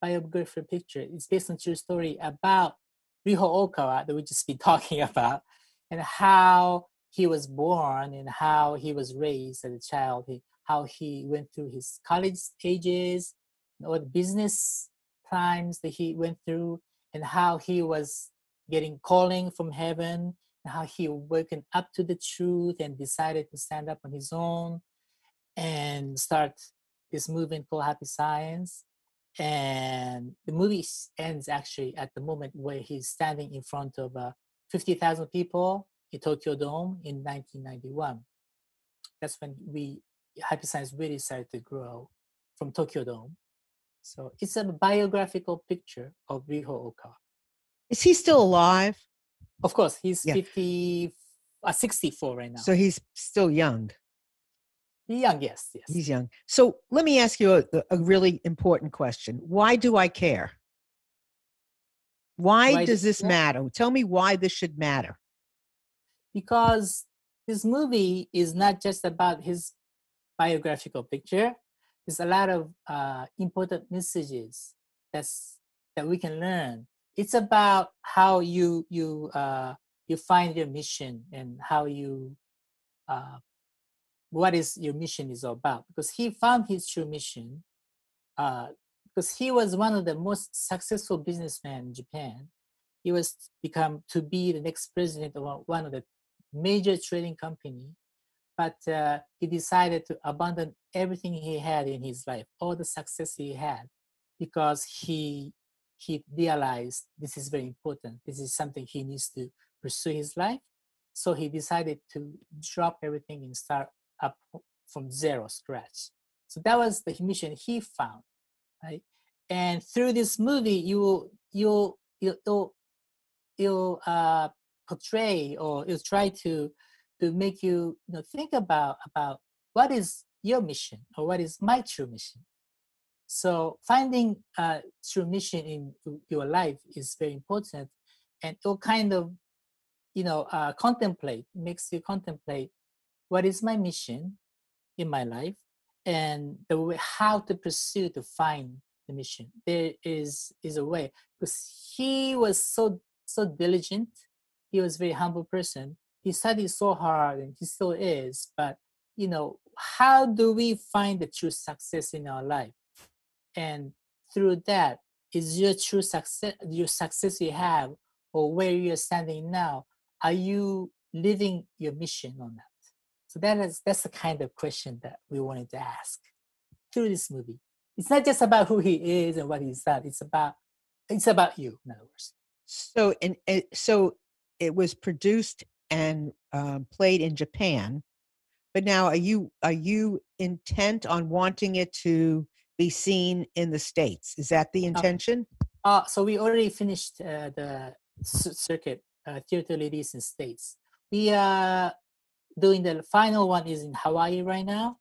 biographical picture. It's based on true story about Ryuho Okawa that we just been talking about, and how he was born and how he was raised as a child. He, how he went through his college ages, or the business times that he went through and how he was getting calling from heaven and how he woken up to the truth and decided to stand up on his own and start this movement called happy science and the movie ends actually at the moment where he's standing in front of uh, 50,000 people in Tokyo Dome in 1991. That's when we happy science really started to grow from Tokyo Dome so it's a biographical picture of Ryuho Okawa. Is he still alive? Of course, he's yeah. 50, uh, 64 right now. So he's still young. young, yes, yes. He's young. So let me ask you a, a really important question. Why do I care? Why, why does this matter? Tell me why this should matter. Because this movie is not just about his biographical picture. There's a lot of uh, important messages that's that we can learn. It's about how you you uh, you find your mission and how you uh, what is your mission is all about because he found his true mission uh, because he was one of the most successful businessmen in Japan. He was become to be the next president of one of the major trading company, but uh, he decided to abandon everything he had in his life, all the success he had, because he he realized this is very important. This is something he needs to pursue his life. So he decided to drop everything and start up from zero scratch. So that was the mission he found, right? And through this movie, you you'll you'll you'll uh, portray or you'll try to to make you, you know, think about about what is your mission or what is my true mission. So finding a true mission in your life is very important, and it'll kind of you know uh, contemplate makes you contemplate what is my mission in my life and the way how to pursue to find the mission there is is a way because he was so so diligent he was a very humble person he studied so hard and he still is but you know how do we find the true success in our life and through that is your true success your success you have or where you're standing now are you living your mission or not? So that is that's the kind of question that we wanted to ask through this movie. It's not just about who he is and what he's done. It's about it's about you, in other words. So and so it was produced and um, played in Japan, but now are you are you intent on wanting it to be seen in the states? Is that the uh, intention? Uh, uh so we already finished uh, the circuit uh, theater ladies in states. We are doing the final one is in Hawaii right now.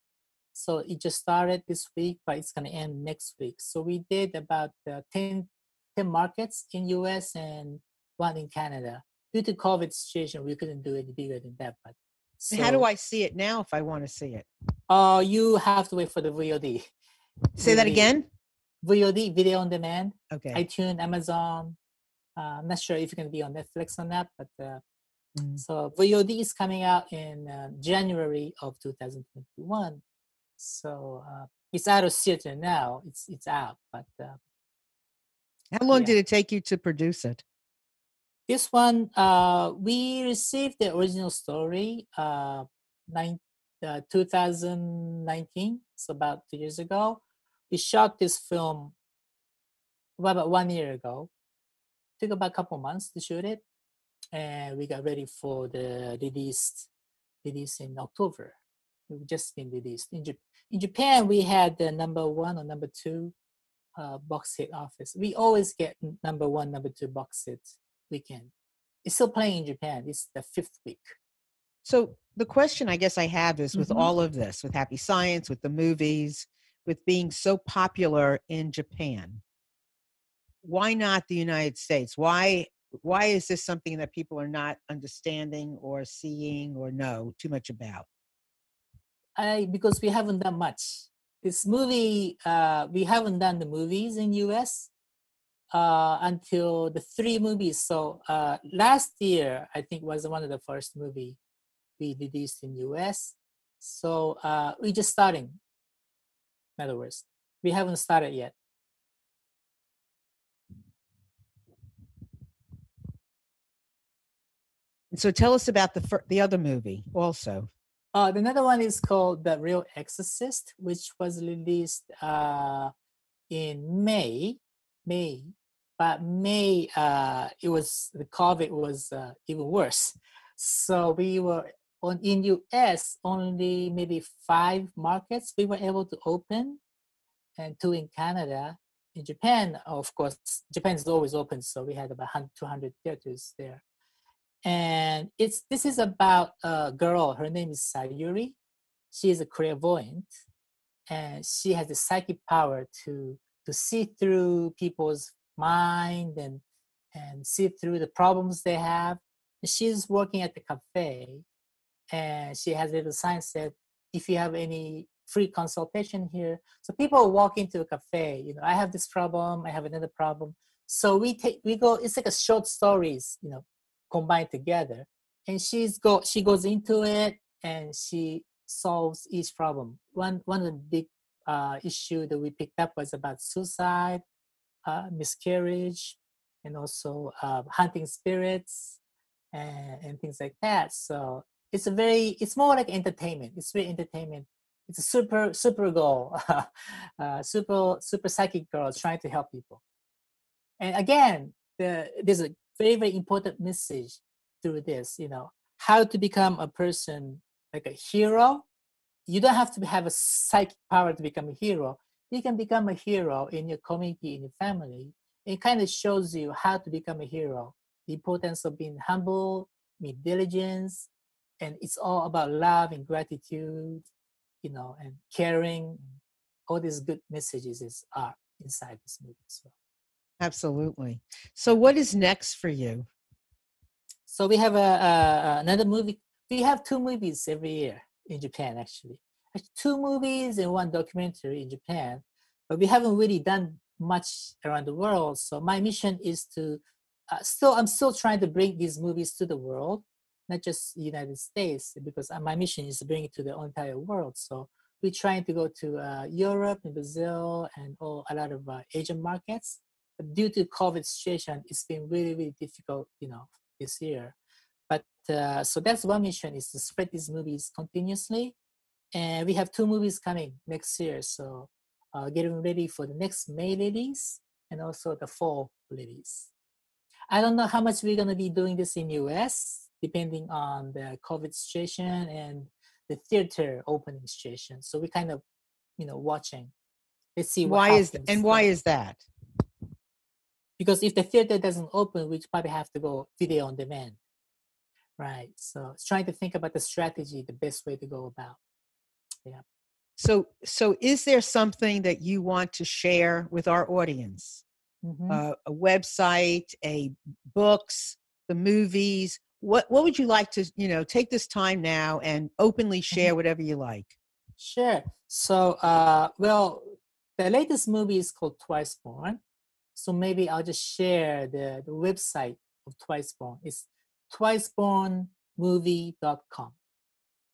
So it just started this week, but it's going to end next week. So we did about uh, 10, 10 markets in US and one in Canada. Due to COVID situation, we couldn't do any bigger than that. But so, how do I see it now if I want to see it? Uh, you have to wait for the VOD. Say that again. VOD, video on demand. Okay. iTunes, Amazon, uh, I'm not sure if going to be on Netflix or not, but uh, mm. so VOD is coming out in uh, January of 2021. So uh, it's out of theater now. It's it's out, but uh, how long yeah. did it take you to produce it? This one, uh, we received the original story uh, nine, uh, 2019, so about two years ago. We shot this film about one year ago, took about a couple months to shoot it, and we got ready for the release release in October. We've just been released in, Japan. in Japan. We had the number one or number two uh, box hit office. We always get number one, number two box hit weekend. It's still playing in Japan. It's the fifth week. So the question I guess I have is with mm-hmm. all of this, with Happy Science, with the movies, with being so popular in Japan, why not the United States? Why why is this something that people are not understanding or seeing or know too much about? I because we haven't done much. This movie, uh, we haven't done the movies in US uh, until the three movies. So uh, last year, I think was one of the first movie we released in US. So uh, we just starting. In other words, we haven't started yet. So tell us about the fir- the other movie also. Uh, another one is called The Real Exorcist, which was released uh, in May. May, but May uh, it was the COVID was uh, even worse. So we were on in US only maybe five markets we were able to open, and two in Canada. In Japan, of course, Japan is always open, so we had about 200 theaters there and it's this is about a girl her name is sayuri she is a clairvoyant, and she has the psychic power to to see through people's mind and and see through the problems they have. She's working at the cafe, and she has a little sign said, "If you have any free consultation here," so people walk into a cafe. You know, I have this problem. I have another problem. So we take we go. It's like a short stories. You know, combined together, and she's go she goes into it and she solves each problem. One one of the big uh, issue that we picked up was about suicide, uh, miscarriage, and also uh, hunting spirits and, and things like that. So it's a very it's more like entertainment. It's very entertainment. It's a super super girl, uh, super super psychic girl trying to help people. And again, the, there's a very very important message through this. You know how to become a person like a hero you don't have to have a psychic power to become a hero. You can become a hero in your community, in your family. It kind of shows you how to become a hero. The importance of being humble, with diligence, and it's all about love and gratitude, you know, and caring. All these good messages is, are inside this movie as well. Absolutely. So, what is next for you? So we have a, a another movie. We have two movies every year in Japan actually. Two movies and one documentary in Japan, but we haven't really done much around the world. So my mission is to uh, still I'm still trying to bring these movies to the world, not just United States, because uh, my mission is to bring it to the entire world. So we're trying to go to uh, Europe and Brazil and all a lot of uh, Asian markets. But due to COVID situation, it's been really really difficult, you know, this year. But uh, so that's one mission is to spread these movies continuously. And we have two movies coming next year. So uh, getting ready for the next May release and also the fall release. I don't know how much we're going to be doing this in US, depending on the COVID situation and the theater opening situation. So we kind of, you know, watching. Let's see why is th- and why is that? Because if the theater doesn't open, we probably have to go video on demand. Right. So it's trying to think about the strategy, the best way to go about. Yeah. So, so is there something that you want to share with our audience? Mm-hmm. Uh, a website, a books, the movies. What what would you like to you know take this time now and openly mm-hmm. share mm-hmm. whatever you like? Sure. So, uh, well, the latest movie is called Twice Born. So maybe I'll just share the, the website of Twice Born. It's twicebornmovie.com.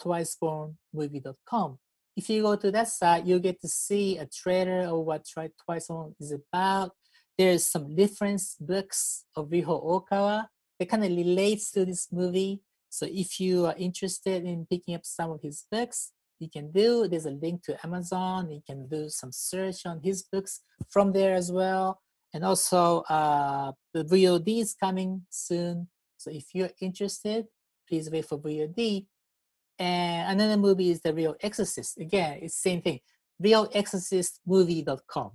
Twicebornmovie.com. If you go to that site, you get to see a trailer of what Twice Born is about. There's some reference books of Ryuho Okawa that kind of relates to this movie. So if you are interested in picking up some of his books, you can do. There's a link to Amazon. You can do some search on his books from there as well. And also, uh, the VOD is coming soon. So if you're interested, please wait for VOD. And another movie is The Real Exorcist. Again, it's same thing. real exorcist movie.com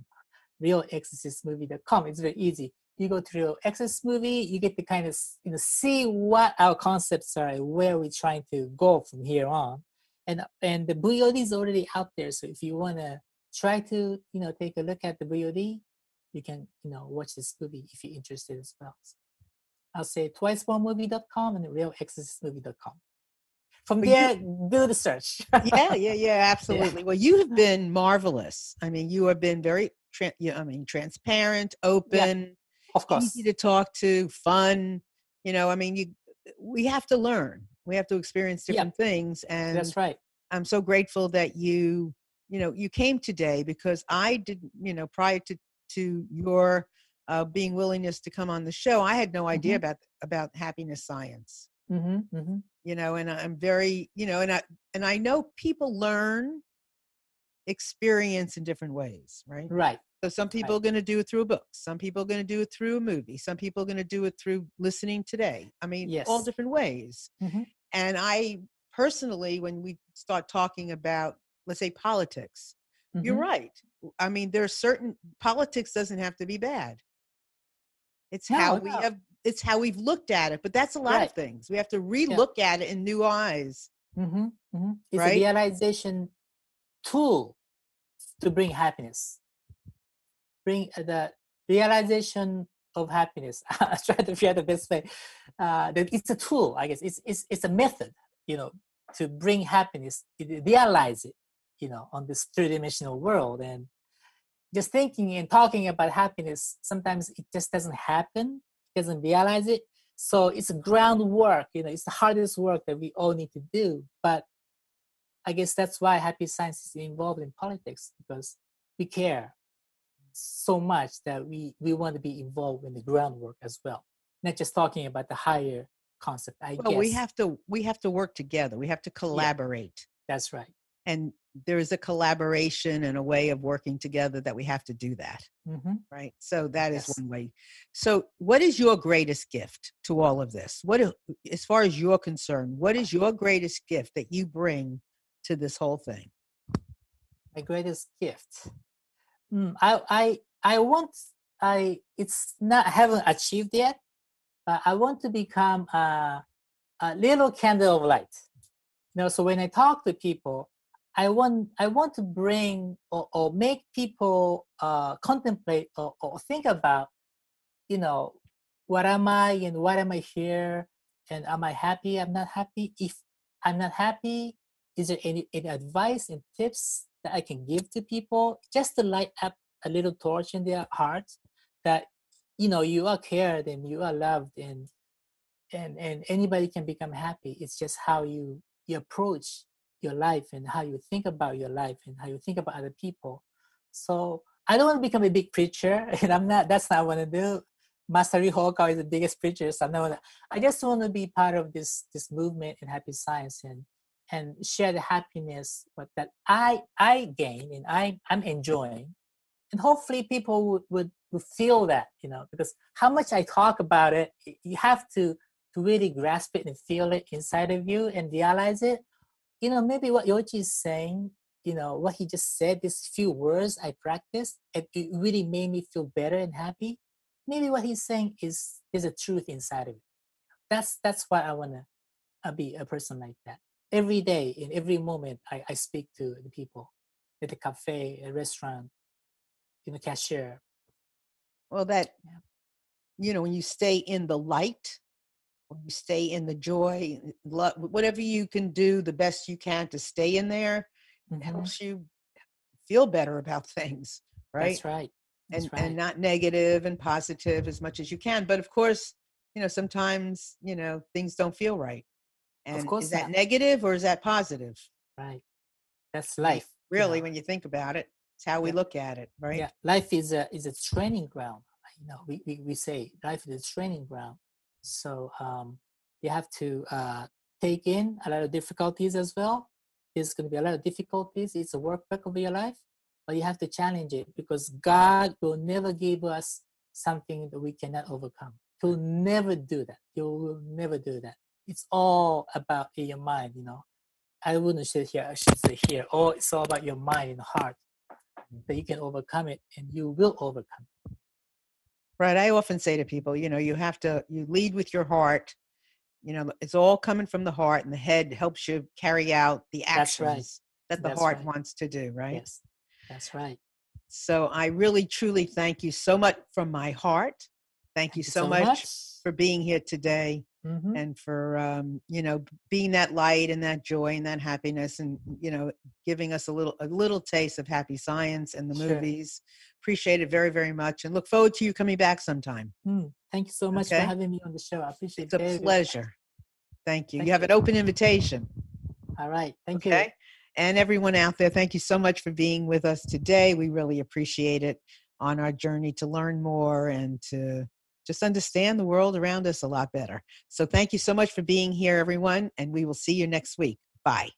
real RealExorcistMovie.com. RealExorcistMovie.com. It's very easy. You go to Real Exorcist movie, you get to kind of you know see what our concepts are, where we're trying to go from here on. And and the VOD is already out there. So if you wanna try to you know take a look at the VOD, you can you know watch this movie if you're interested as well. So I'll say twicebornmovie.com and realexorcistmovie.com. From but there, you, do the search. yeah, yeah, yeah, absolutely. Yeah. Well, you have been marvelous. I mean, you have been very, tra- I mean, transparent, open, yeah, of course, easy to talk to, fun. You know, I mean, you we have to learn. We have to experience different yeah. things, and that's right. I'm so grateful that you, you know, you came today because I didn't, you know, prior to to your uh, being willingness to come on the show. I had no idea mm-hmm. about about happiness science. Mm-hmm, mm-hmm. You know, and I'm very, you know, and I and I know people learn experience in different ways, right? Right. So some people right. are going to do it through a book. Some people are going to do it through a movie. Some people are going to do it through listening today. I mean, yes. all different ways. Mm-hmm. And I personally, when we start talking about, let's say, politics, you're mm-hmm. right. I mean, there's certain politics doesn't have to be bad. It's no, how we have it's how we've looked at it. But that's a lot right. of things. We have to relook yeah. at it in new eyes. Mm-hmm, mm-hmm. It's right? a realization tool to bring happiness. Bring uh, the realization of happiness. I try to share the best way. Uh, that it's a tool, I guess. It's it's it's a method, you know, to bring happiness. Realize it, you know, on this three-dimensional world. And just thinking and talking about happiness, sometimes it just doesn't happen. Doesn't realize it. So it's a groundwork. You know, it's the hardest work that we all need to do. But I guess that's why happy science is involved in politics because we care so much that we we want to be involved in the groundwork as well not just talking about the higher concept i well guess we have to we have to work together we have to collaborate that's right and there is a collaboration and a way of working together that we have to do that mm-hmm. right? So that is Yes. one way. So what is your greatest gift to all of this? What as far as you're concerned what is your greatest gift that you bring to this whole thing? My greatest gift? Mm, i i i want i it's not I haven't achieved yet but i want to become a, a little candle of light. You know so when i talk to people i want i want to bring or, or make people uh, contemplate or, or think about you know what am i and what am i here and am i happy i'm not happy? If i'm not happy is there any, any advice and tips that i can give to people just to light up a little torch in their heart that you know you are cared and you are loved and and and anybody can become happy? It's just how you you approach your life and how you think about your life and how you think about other people. So i don't want to become a big preacher and i'm not that's not what i want to do Master Okawa is the biggest preacher so i'm not wanna, i just want to be part of this this movement in happy science and and share the happiness what that i i gain and i i'm enjoying. And hopefully people would, would, would feel that you know because how much i talk about it you have to to really grasp it and feel it inside of you and realize it you know maybe what Yoichi is saying you know what he just said these few words i practiced it, it really made me feel better and happy. Maybe what he's saying is is a truth inside of it. That's that's why i want to uh, be a person like that. Every day in every moment I, I speak to the people at the cafe a restaurant you know cashier. Well that Yeah. you know when you stay in the light you stay in the joy lo- whatever you can do the best you can to stay in there Mhm. helps you feel better about things right that's right that's and right and not negative and positive as much as you can but of course you know sometimes you know things don't feel right and of course is that not. negative or is that positive right that's life you really know. when you think about it it's how we Yeah. look at it right yeah life is a is a training ground you know we, we, we say life is a training ground so um you have to uh take in a lot of difficulties as well. There's going to be a lot of difficulties. It's a workbook of your life but you have to challenge it because god will never give us something that we cannot overcome. He'll never do that. He will never do that. It's all about your mind you know. I wouldn't say here. I should say here. Oh it's all about your mind and heart that you can overcome it and you will overcome it. Right i often say to people you know you have to you lead with your heart you know it's all coming from the heart and the head helps you carry out the That's right. actions that the That's heart right. wants to do right Yes, that's right. so i really truly thank you so much from my heart thank, you so, much, for being here today Mhm. and for um, you know being that light and that joy and that happiness and you know giving us a little a little taste of happy science and the Sure. movies appreciate it very very much and look forward to you coming back sometime Mm, Thank you so much Okay. for having me on the show. I appreciate it. it's a it. very, very pleasure thank you Thank you have you. an open invitation All right. Thank okay you. and everyone out there thank you so much for being with us today we really appreciate it on our journey to learn more and to just understand the world around us a lot better. So thank you so much for being here everyone and we will see you next week. Bye